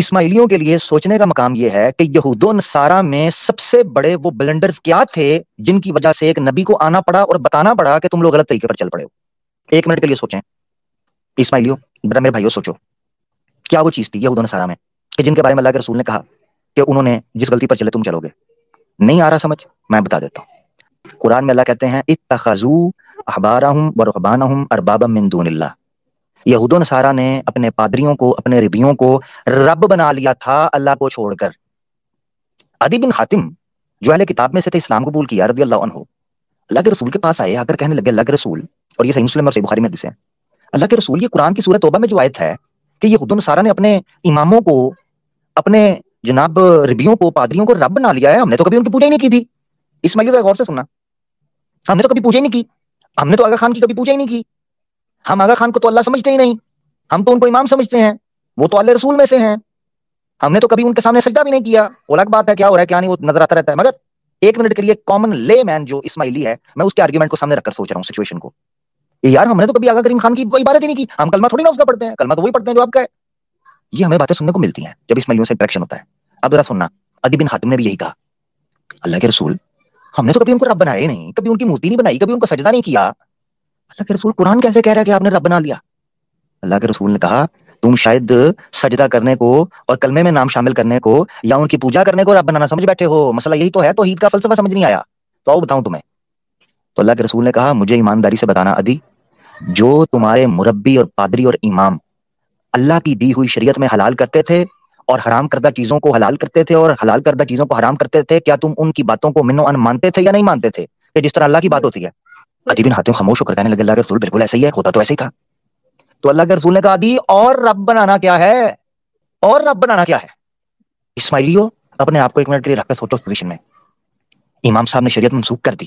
اسماعیلیوں کے لیے سوچنے کا مقام یہ ہے کہ یہود و نصارہ میں سب سے بڑے وہ بلنڈرز کیا تھے جن کی وجہ سے ایک نبی کو آنا پڑا اور بتانا پڑا کہ تم لوگ غلط طریقے پر چل پڑے ہو؟ ایک منٹ کے لیے سوچیں۔ اسماعیلیوں برا میرے بھائیوں سوچو۔ کیا وہ چیز تھی یہود و نصارہ میں کہ جن کے بارے میں اللہ کے رسول نے کہا کہ انہوں نے جس غلطی پر چلے تم چلو گے؟ نہیں آ رہا سمجھ؟ میں بتا دیتا ہوں۔ قرآن میں اللہ کہتے ہیں اتخذو احبارہم ورہبانہم اربابا من دون اللہ۔ یہود و نصارہ نے اپنے پادریوں کو، اپنے ربیوں کو رب بنا لیا تھا اللہ کو چھوڑ کر۔ ادی بن خاتم جو اہل کتاب میں سے تھے، اسلام قبول کیا، رضی اللہ عنہ، اللہ کے رسول کے پاس آئے۔ اگر کہنے لگے اللہ کے رسول، اور یہ صحیح مسلم اور صحیح بخاری میں حدیث ہے۔ اللہ کے رسول، یہ قرآن کی سورۃ توبہ میں جو آیت ہے کہ یہ خود نصارہ نے اپنے اماموں کو، اپنے جناب ربیوں کو، پادریوں کو رب بنا لیا ہے۔ ہم نے تو کبھی ان کی پوجا ہی نہیں کی تھی۔ اسماعیل کا غور سے سننا۔ ہم نے تو کبھی پوجا ہی نہیں کی۔ ہم نے تو آگا خان کی کبھی پوجا ہی نہیں کی۔ ہم آگا خان کو تو اللہ سمجھتے ہی نہیں۔ ہم تو ان کو امام سمجھتے ہیں۔ وہ تو اللہ رسول میں سے ہیں۔ ہم نے تو کبھی ان کے سامنے سجدہ بھی نہیں کیا۔ وہ الگ بات ہے، کیا ہو رہا ہے، کیا نہیں، وہ نظر آتا رہتا ہے۔ مگر ایک منٹ کے لیے کامن لے مین جو اسماعیلی ہے، میں اس کے آرگیومنٹ کو سامنے رکھ کر سوچ رہا ہوں سچویشن کو۔ یار، ہم نے تو کبھی آگا کریم خان کی کوئی عبادت ہی نہیں کی۔ ہم کلمہ تھوڑی نا اس کا پڑھتے ہیں، کلمہ تو وہی پڑھتے ہیں جو آپ کا ہے۔ یہ ہمیں باتیں سننے کو ملتی ہیں جب اسماعیلیوں سے انٹریکشن ہوتا ہے۔ اب ذرا سننا، ادی بن خاتم نے بھی یہی کہا۔ اللہ کے رسول، ہم نے تو کبھی ان کو رب بنایا نہیں، کبھی ان کی مورتی نہیں بنائی، کبھی ان کو سجدہ نہیں کیا۔ اللہ کے رسول قرآن کیسے کہہ رہا ہے کہ آپ نے رب بنا لیا؟ اللہ کے رسول نے کہا، تم شاید سجدہ کرنے کو اور کلمے میں نام شامل کرنے کو یا ان کی پوجا کرنے کو رب بنانا سمجھ بیٹھے ہو۔ مسئلہ یہی تو ہے تو عید کا فلسفہ سمجھ نہیں آیا۔ تو آؤ بتاؤں تمہیں۔ تو اللہ کے رسول نے کہا، مجھے ایمانداری سے بتانا ادی جو تمہارے مربی اور پادری اور امام اللہ کی دی ہوئی شریعت میں حلال کرتے تھے اور حرام کردہ چیزوں کو حلال کرتے تھے اور حلال کردہ چیزوں کو حرام کرتے تھے، کیا تم ان کی باتوں کو منو ان مانتے تھے یا نہیں مانتے تھے؟ کہ جس طرح اللہ کی بات ہوتی ہے۔ ادی بن ہاتھوں خاموش ہو کر کہنے لگے، اللہ کے رسول بالکل ایسا ہی ہے، ہوتا تو ایسا ہی تھا۔ تو اللہ کے رسول نے کہا دی اور رب بنانا کیا ہے؟ اور رب بنانا کیا ہے؟ اسماعیلیو، اپنے آپ کو ایک منٹ کے لیے رکھ کر سوچو اس پوزیشن میں۔ امام صاحب نے شریعت منسوخ کر دی۔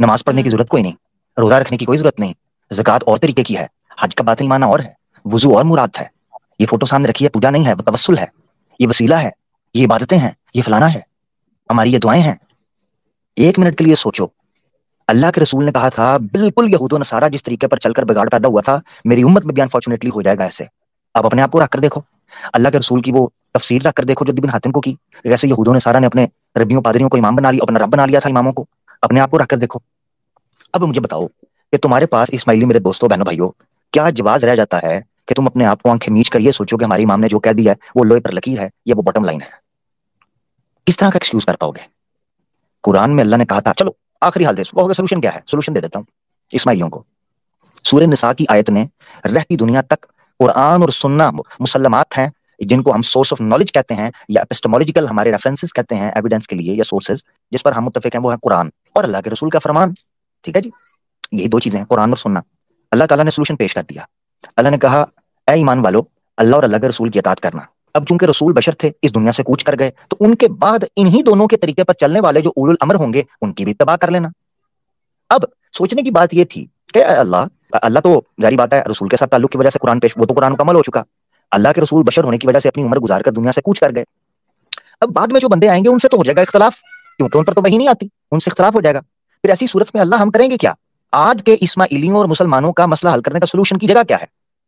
نماز پڑھنے کی ضرورت کوئی نہیں، روزہ رکھنے کی کوئی ضرورت نہیں۔ زکات اور طریقے کی ہے۔ حج کا بات نہیں مانا اور ہے۔ وضو اور مراد ہے۔ یہ فوٹو سامنے رکھی ہے، پوجا نہیں ہے تبسل ہے۔ یہ وسیلہ ہے۔ یہ عبادتیں ہیں، یہ فلانا ہے۔ ہماری یہ دعائیں ہیں۔ ایک منٹ کے لیے سوچو۔ اللہ کے رسول نے کہا تھا، بالکل یہود و نصارہ جس طریقے پر چل کر بگاڑ پیدا ہوا تھا، میری امت میں بھی انفارچونیٹلی ہو جائے گا ایسے۔ اب اپنے آپ کو رکھ کر دیکھو۔ اللہ کے رسول کی وہ تفسیر رکھ کر دیکھو جو بن حاتم کو کی۔ ویسے یہود و نصارہ نے اپنے ربیوں، پادریوں کو امام بنا لیا، اپنا رب بنا لیا تھا اماموں کو۔ اپنے آپ کو رکھ کر دیکھو۔ اب مجھے بتاؤ کہ تمہارے پاس اسماعیلی میرے دوستوں بہنوں، بھائیوں، کیا جواز رہ جاتا ہے کہ تم اپنے آپ کو آنکھیں میچ کر یہ سوچو کہ ہماری امام نے جو کہہ دیا ہے وہ لوہے پر لکیر ہے یا وہ باٹم لائن ہے۔ کس طرح کا ایکسکیوز کر پاؤ گے؟ قرآن میں اللہ نے کہا تھا، چلو آخری حال دے سولوشن کیا ہے؟ سولوشن دے دیتا ہوں اسماعیلیوں کو۔ سورہ نساء کی آیت نے رہتی دنیا تک قرآن اور سننا مسلمات ہیں، جن کو ہم سورس آف نالج کہتے ہیں یا اپسٹمولوجیکل ہمارے ریفرنسز کہتے ہیں ایویڈنس کے لیے یا سورسز جس پر ہم متفق ہیں، وہ ہے قرآن۔ اور اللہ کے رسول کا فرمان، ٹھیک ہے جی؟ یہی دو چیزیں ہیں، قرآن اور سننا۔ اللہ تعالیٰ نے سولوشن پیش کر دیا۔ اللہ نے کہا، اے ایمان والو، اللہ اور اللہ کے رسول کی اطاعت کرنا۔ اب چونکہ رسول بشر تھے، اس دنیا سے کوچ کر گئے، تو ان کے بعد انہی دونوں کے طریقے پر چلنے والے جو اول الامر ہوں گے، ان کی بھی اتباع کر لینا۔ اب سوچنے کی بات یہ تھی کہ اللہ اللہ تو جاری بات ہے، رسول کے ساتھ تعلق کی وجہ سے قرآن پیش، وہ تو قرآن مکمل ہو چکا۔ اللہ کے رسول بشر ہونے کی وجہ سے اپنی عمر گزار کر دنیا سے کوچ کر گئے۔ اب بعد میں جو بندے آئیں گے، ان سے تو ہو جائے گا اختلاف، کیونکہ ان پر تو وہی نہیں آتی، ان سے اختلاف ہو جائے گا۔ پھر ایسی صورت میں اللہ ہم کریں گے کیا؟ آج کے اسماعیلیوں اور مسلمانوں کا مسئلہ حل کرنے کا سولوشن کی جگہ کیا ہے؟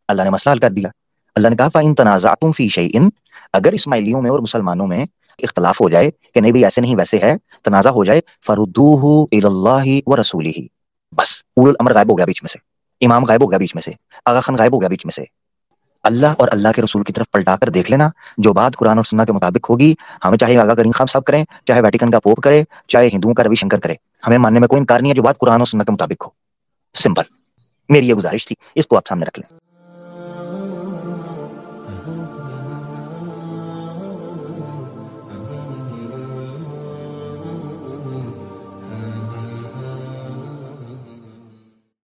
اللہ نے مسئلہ حل کر دیا۔ اللہ نے کہا، فَإِن تَنَازَعْتُمْ فِي شَيْءٍ، اگر اسماعیلیوں میں اور مسلمانوں میں اختلاف ہو جائے کہ نہیں بھی ایسے نہیں ویسے ہے، تنازع ہو جائے فردوہ اللہ و رسول ہی بس اول الامر غائب ہو گیا بیچ میں سے، امام غائب ہو گیا بیچ میں سے، آغا خان غائب ہو گیا بیچ میں سے۔ اللہ اور اللہ کے رسول کی طرف پلٹا کر دیکھ لینا، جو بات قرآن اور سننا کے مطابق ہوگی، ہمیں چاہے آگا کریم خان صاحب کریں، چاہے ویٹیکن کا پوپ کرے، چاہے ہندوؤں کا روی شنکر کرے، ہمیں ماننے میں کوئی انکار نہیں ہے جو بات قرآن اور سننا کے مطابق ہو۔ سمپل، میری یہ گزارش تھی، اس کو آپ سامنے رکھ لیں۔